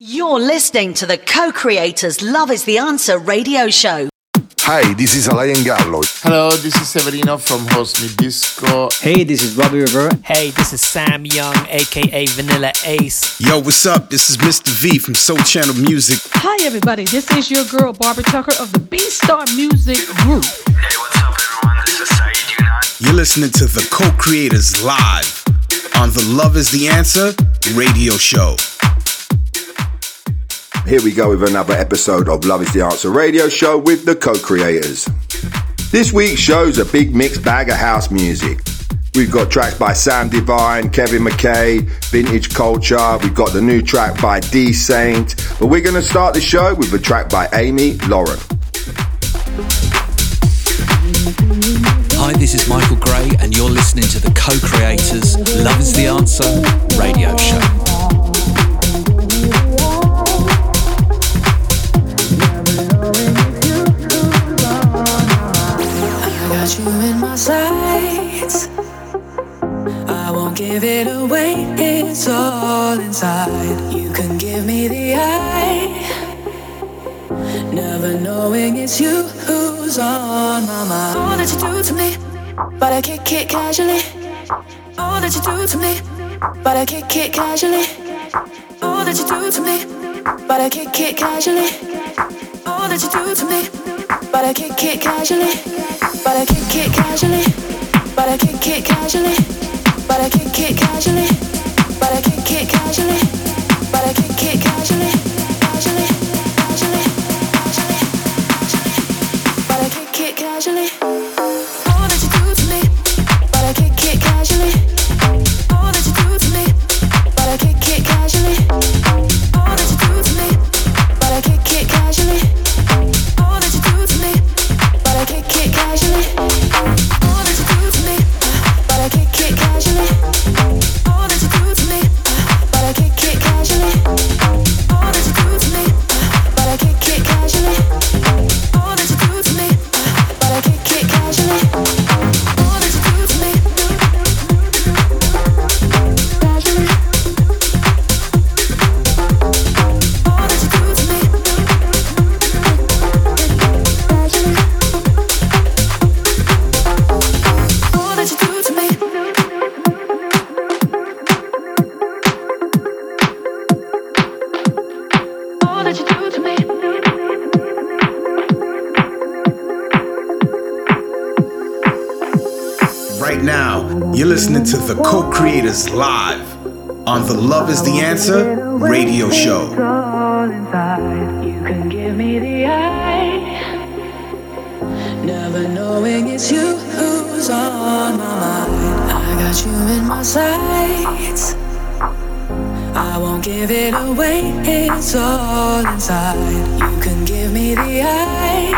You're listening to the co creators Love is the Answer radio show. Hi, this is Alain Gallo. Hello, this is Severino from Horse Meat Disco. Hey, this is Robbie Rivera. Hey, this is Sam Young, aka Vanilla Ace. Yo, what's up? This is Mr. V from Sole Channel Music. Hi, everybody. This is your girl, Barbara Tucker of the B Star Music Group. Hey, what's up, everyone? This is Saeed Younan. You're listening to the co creators live on the Love is the Answer radio show. Here we go with another episode of Love is the Answer radio show with the co creators. This week's show's a big mixed bag of house music. We've got tracks by Sam Divine, Kevin McKay, Vintage Culture. We've got the new track by D Saint. But we're going to start the show with a track by Amy Lauren. Hi, this is Michael Gray, and you're listening to the co creators Love is the Answer radio show. Got you in my sights. I won't give it away, it's all inside. You can give me the eye, never knowing it's you who's on my mind. All that you do to me, but I kick it casually. All that you do to me, but I kick it casually. All that you do to me, but I kick it casually. All that you do to me, but I kick it casually. But I kick it casually. But I kick it casually. But I kick it casually. Is radio show. You can give me the eye, never knowing it's you who's on my mind. I got you in my sights. I won't give it away, it's all inside. You can give me the eye.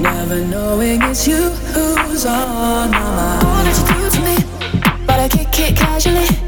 Never knowing it's you who's on my mind. All that you do to me, but I kick it casually.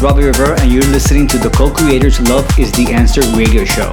Robbie Rivera, and you're listening to the Co Creators Love is the Answer radio show.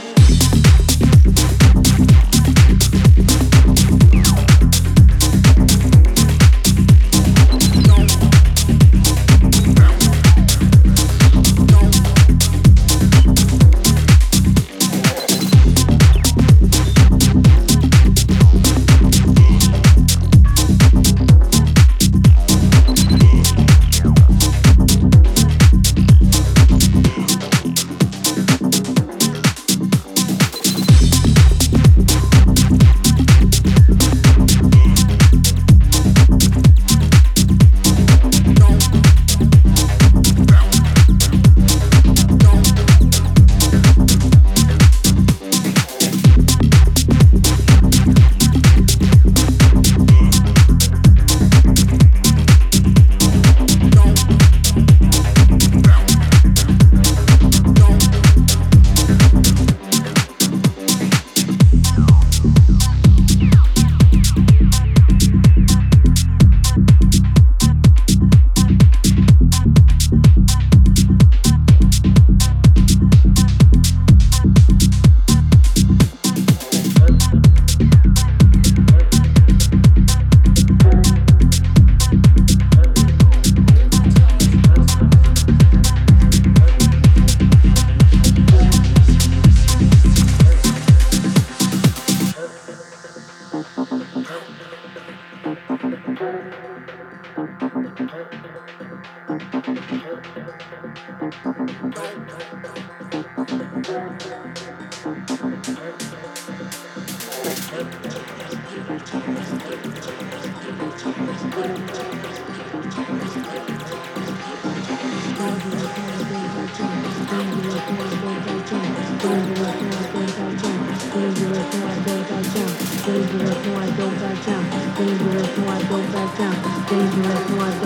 down dangerous, no I don't back down. Dangerous, no I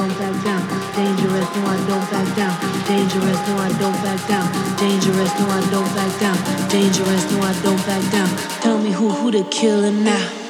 don't back down. Dangerous, no I don't back down. Dangerous, no I don't back down. Dangerous, no I don't back down. Tell me who who to kill now.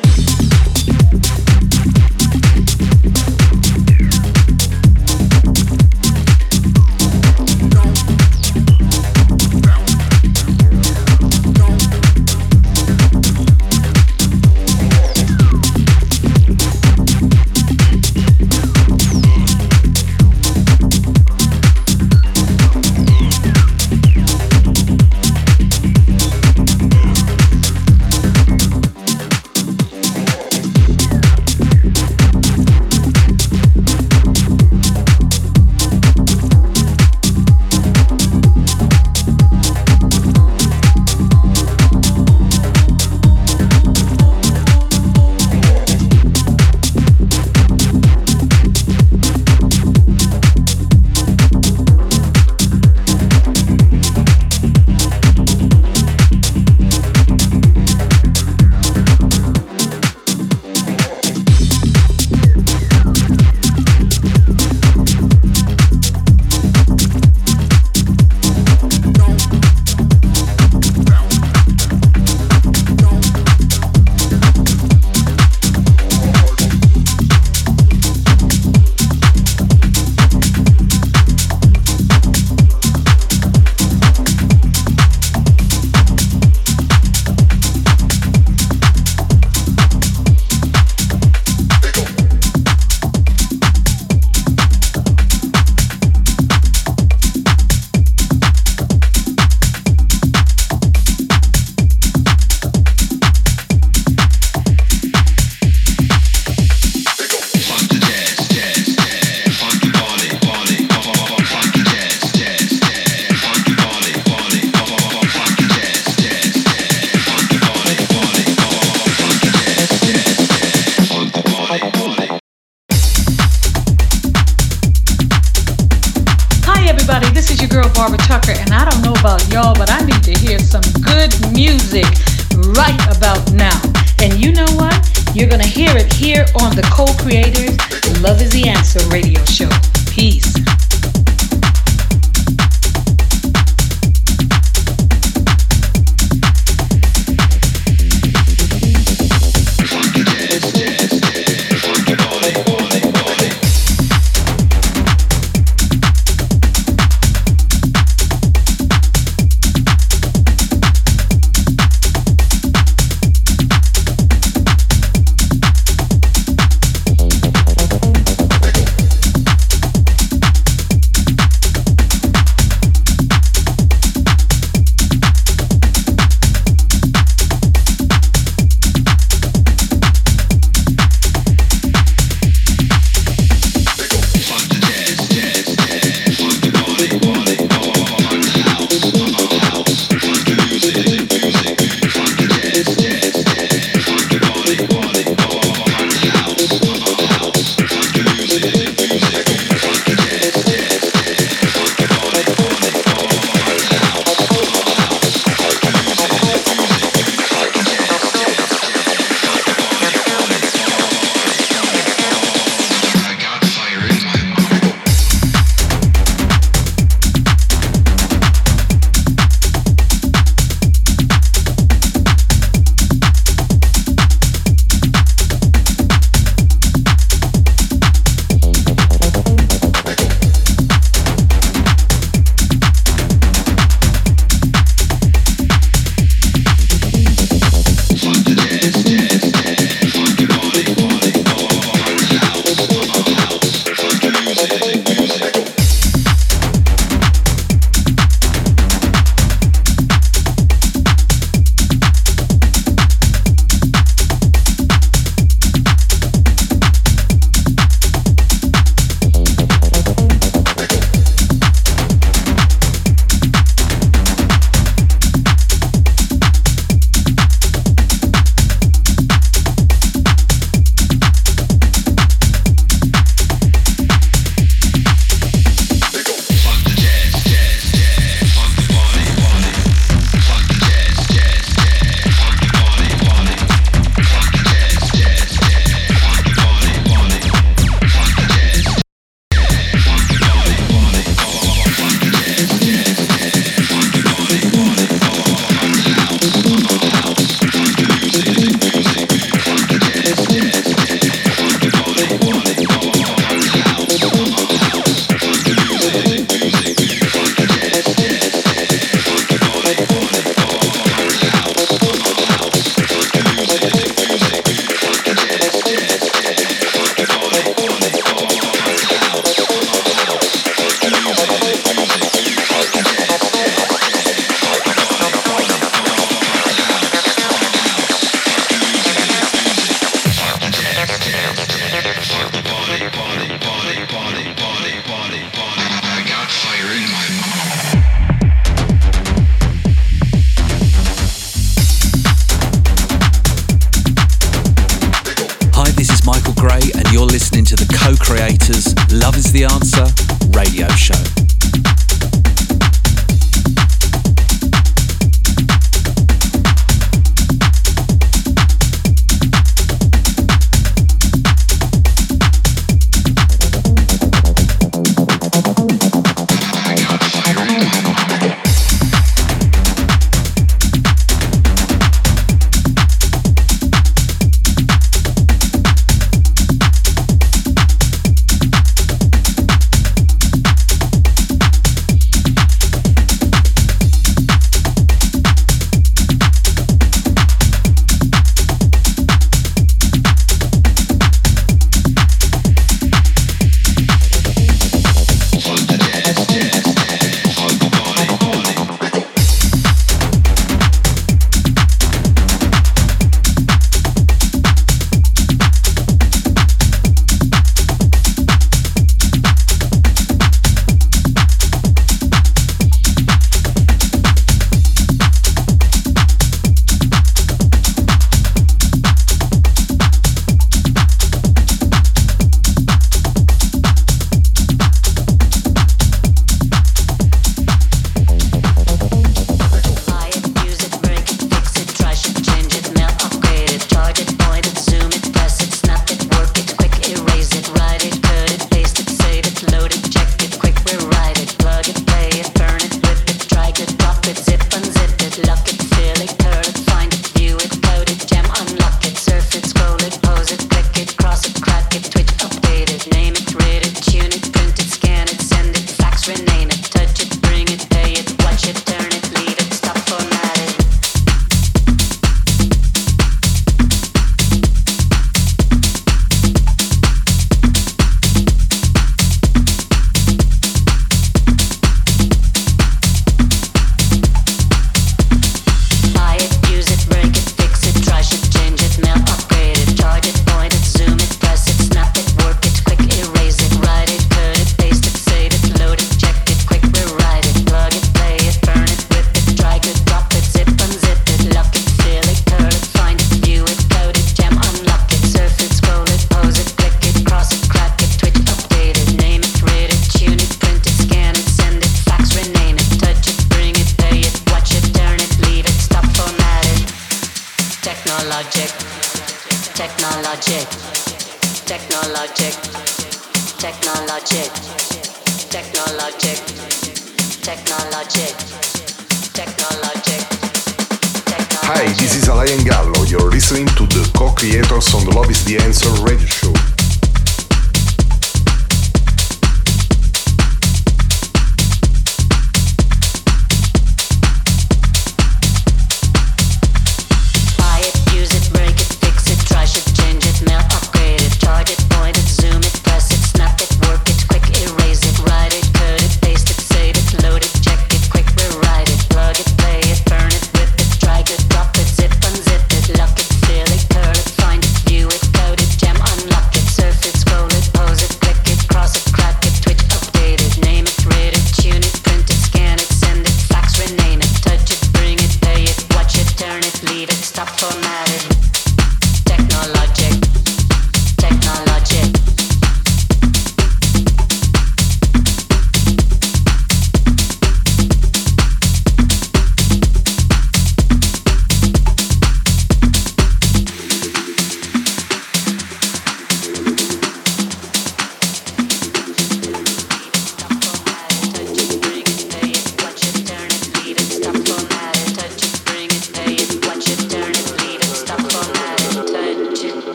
Hi, this is Alain Gallo. You're listening to the co-creators on the Love is the Answer radio show.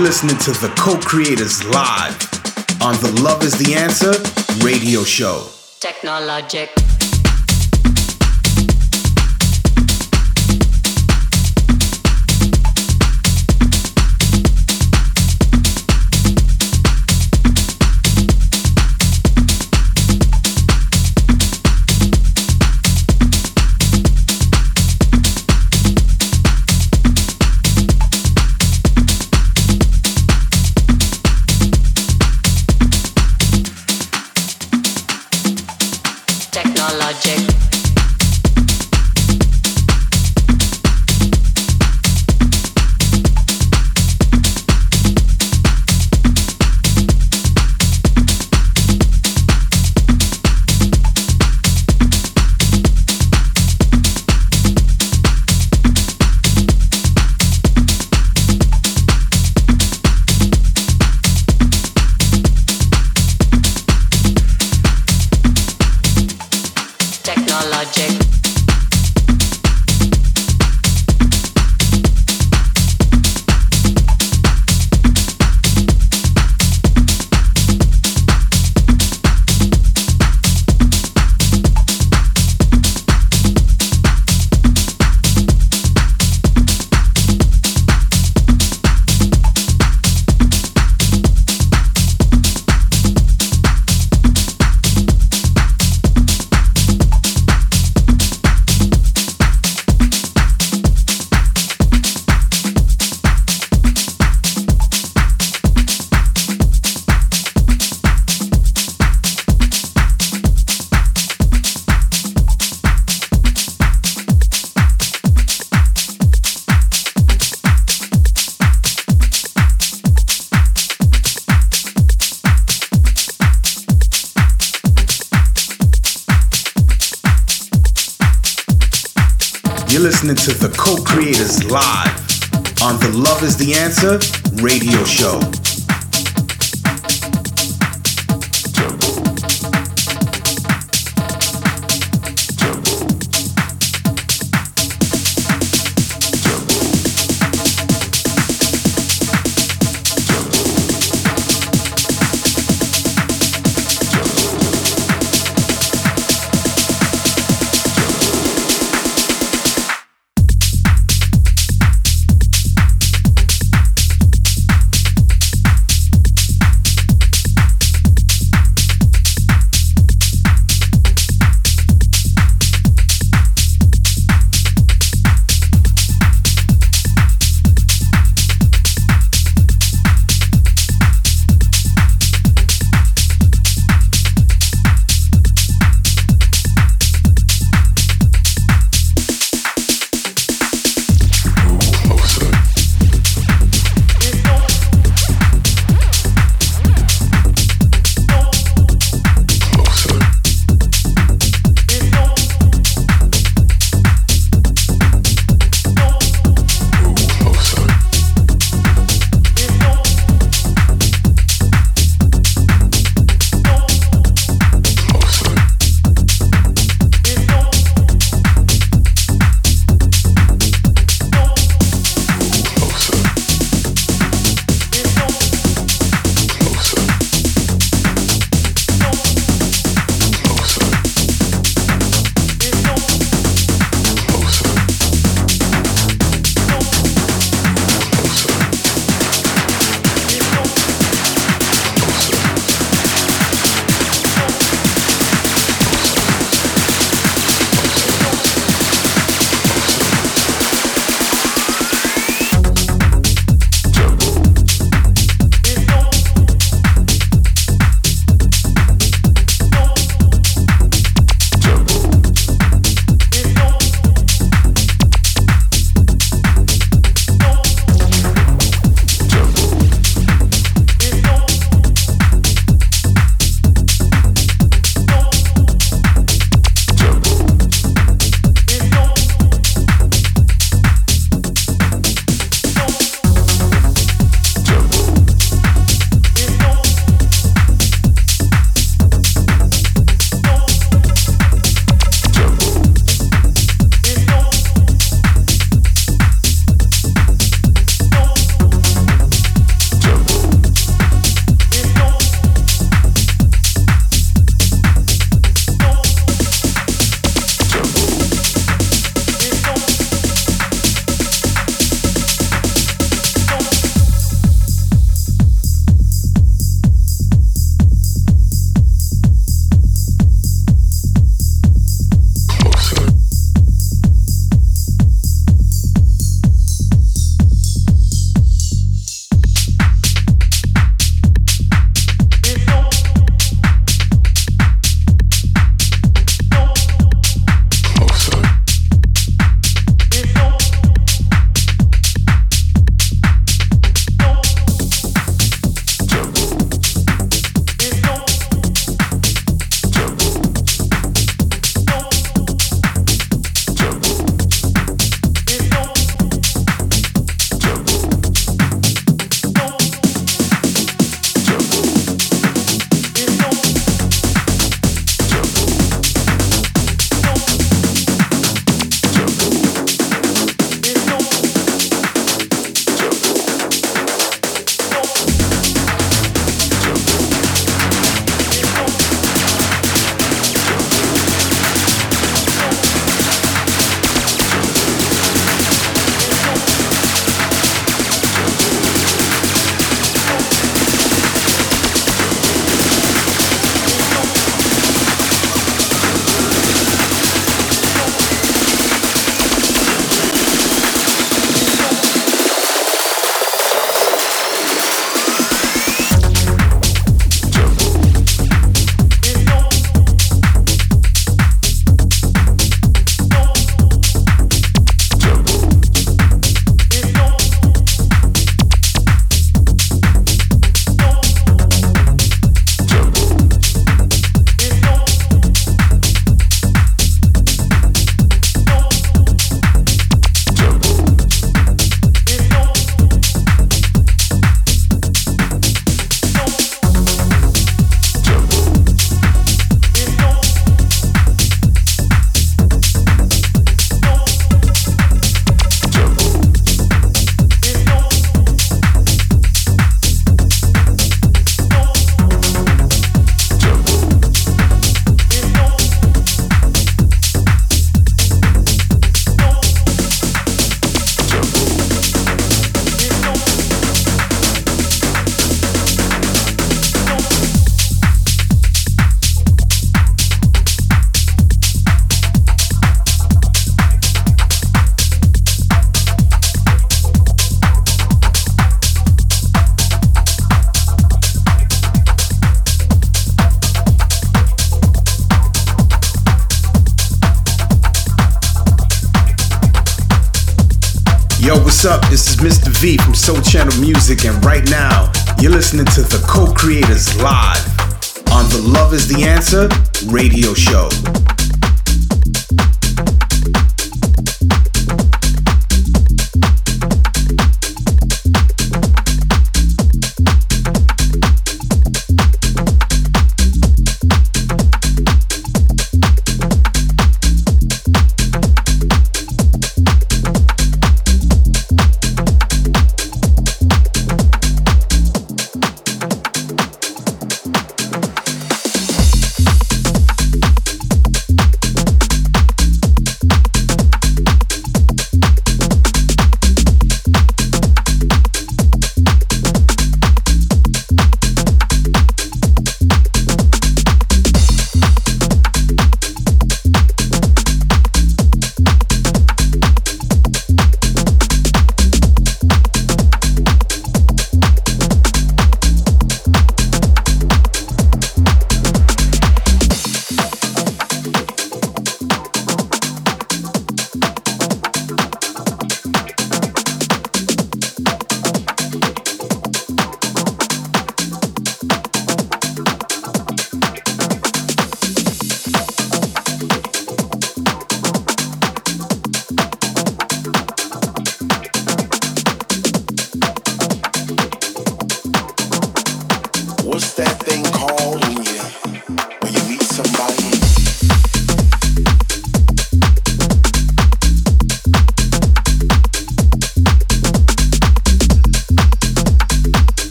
Listening to the co creators live on the Love is the Answer radio show. Technologic. To the co creators live on the Love is the Answer radio show. Music, and right now you're listening to the co creators live on the Love is the Answer radio show.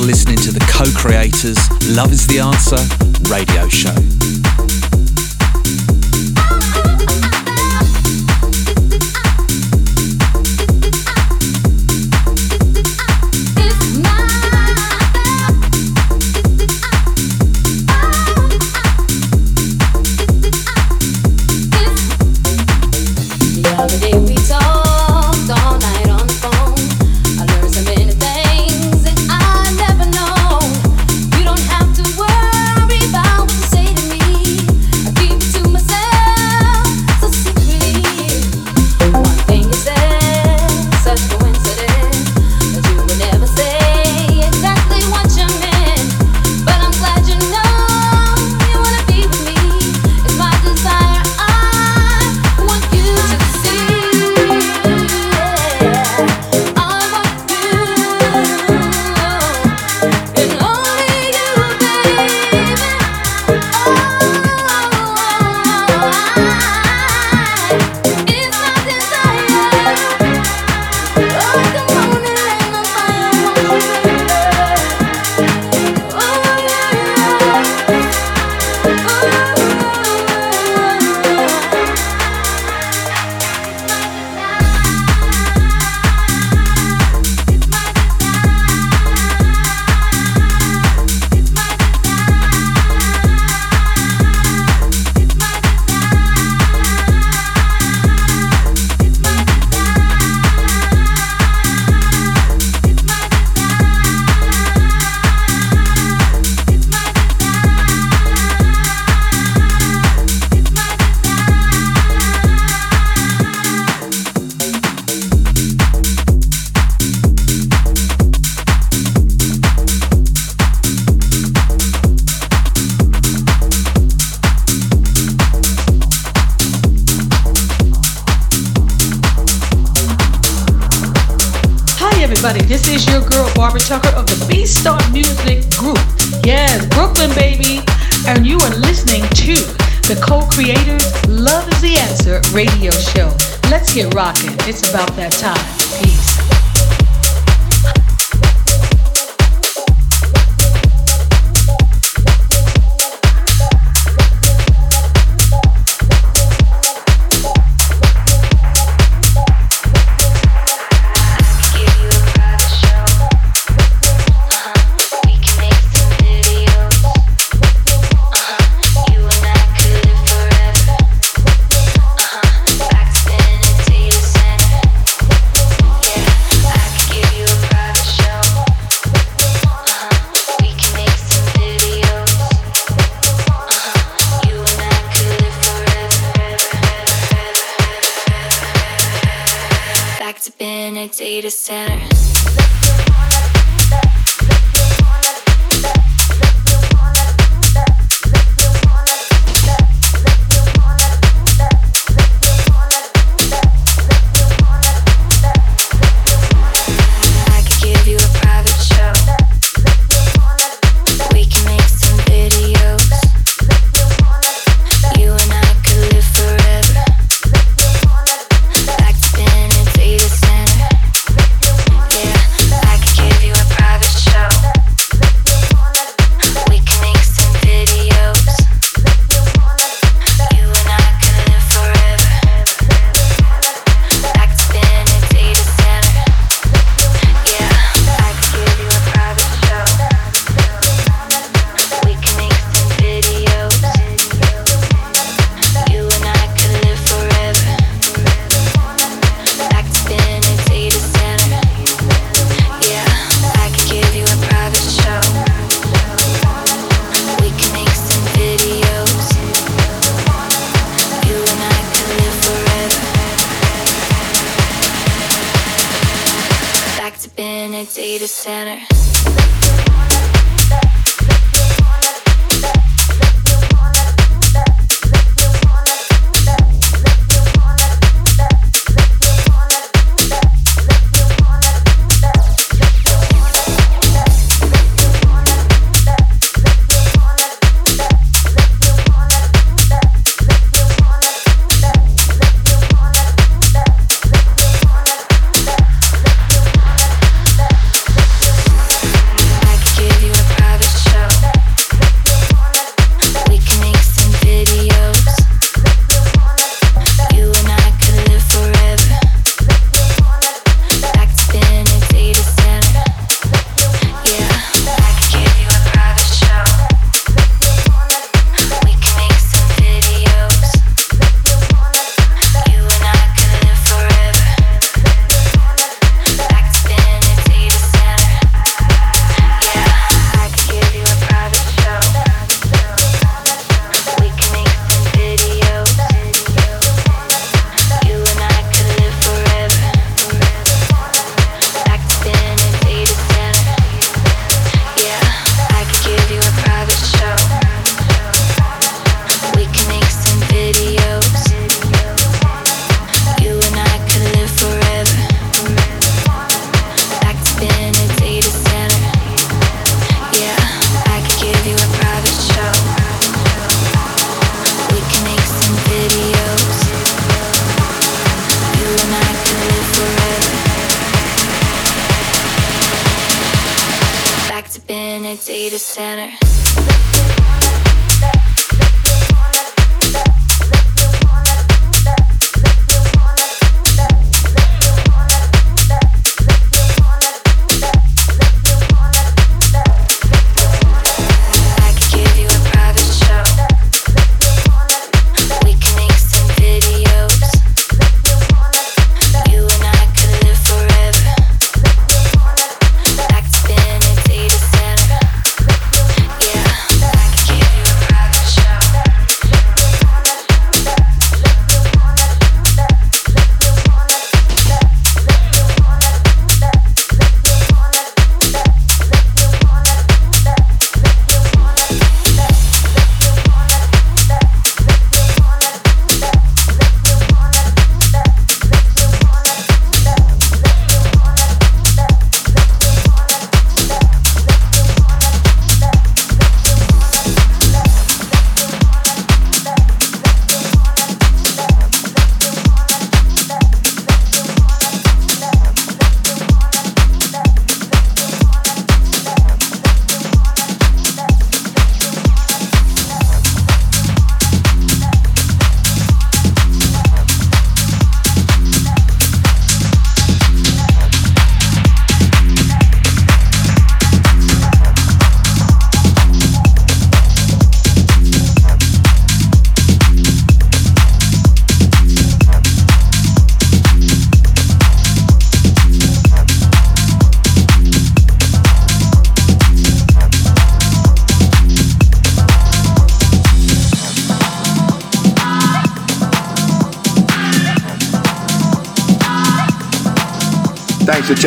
You're listening to the co creators Love is the Answer radio show. Radio Show. Let's get rocking. It's about that time.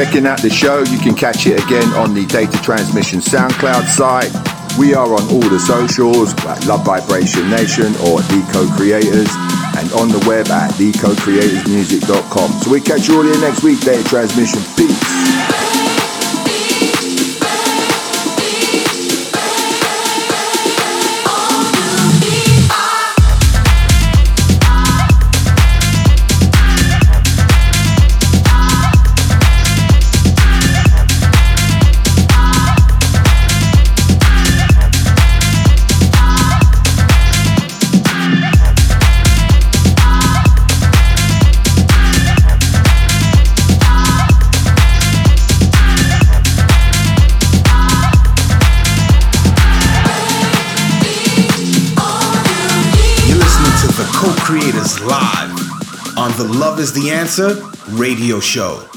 Checking out the show. You can catch it again on the Data Transmission SoundCloud site. We are on all the socials at Love Vibration Nation or The Co-Creators and on the web at thecocreatorsmusic.com. So we catch you all here next week, Data Transmission. Peace. Is the Answer radio show.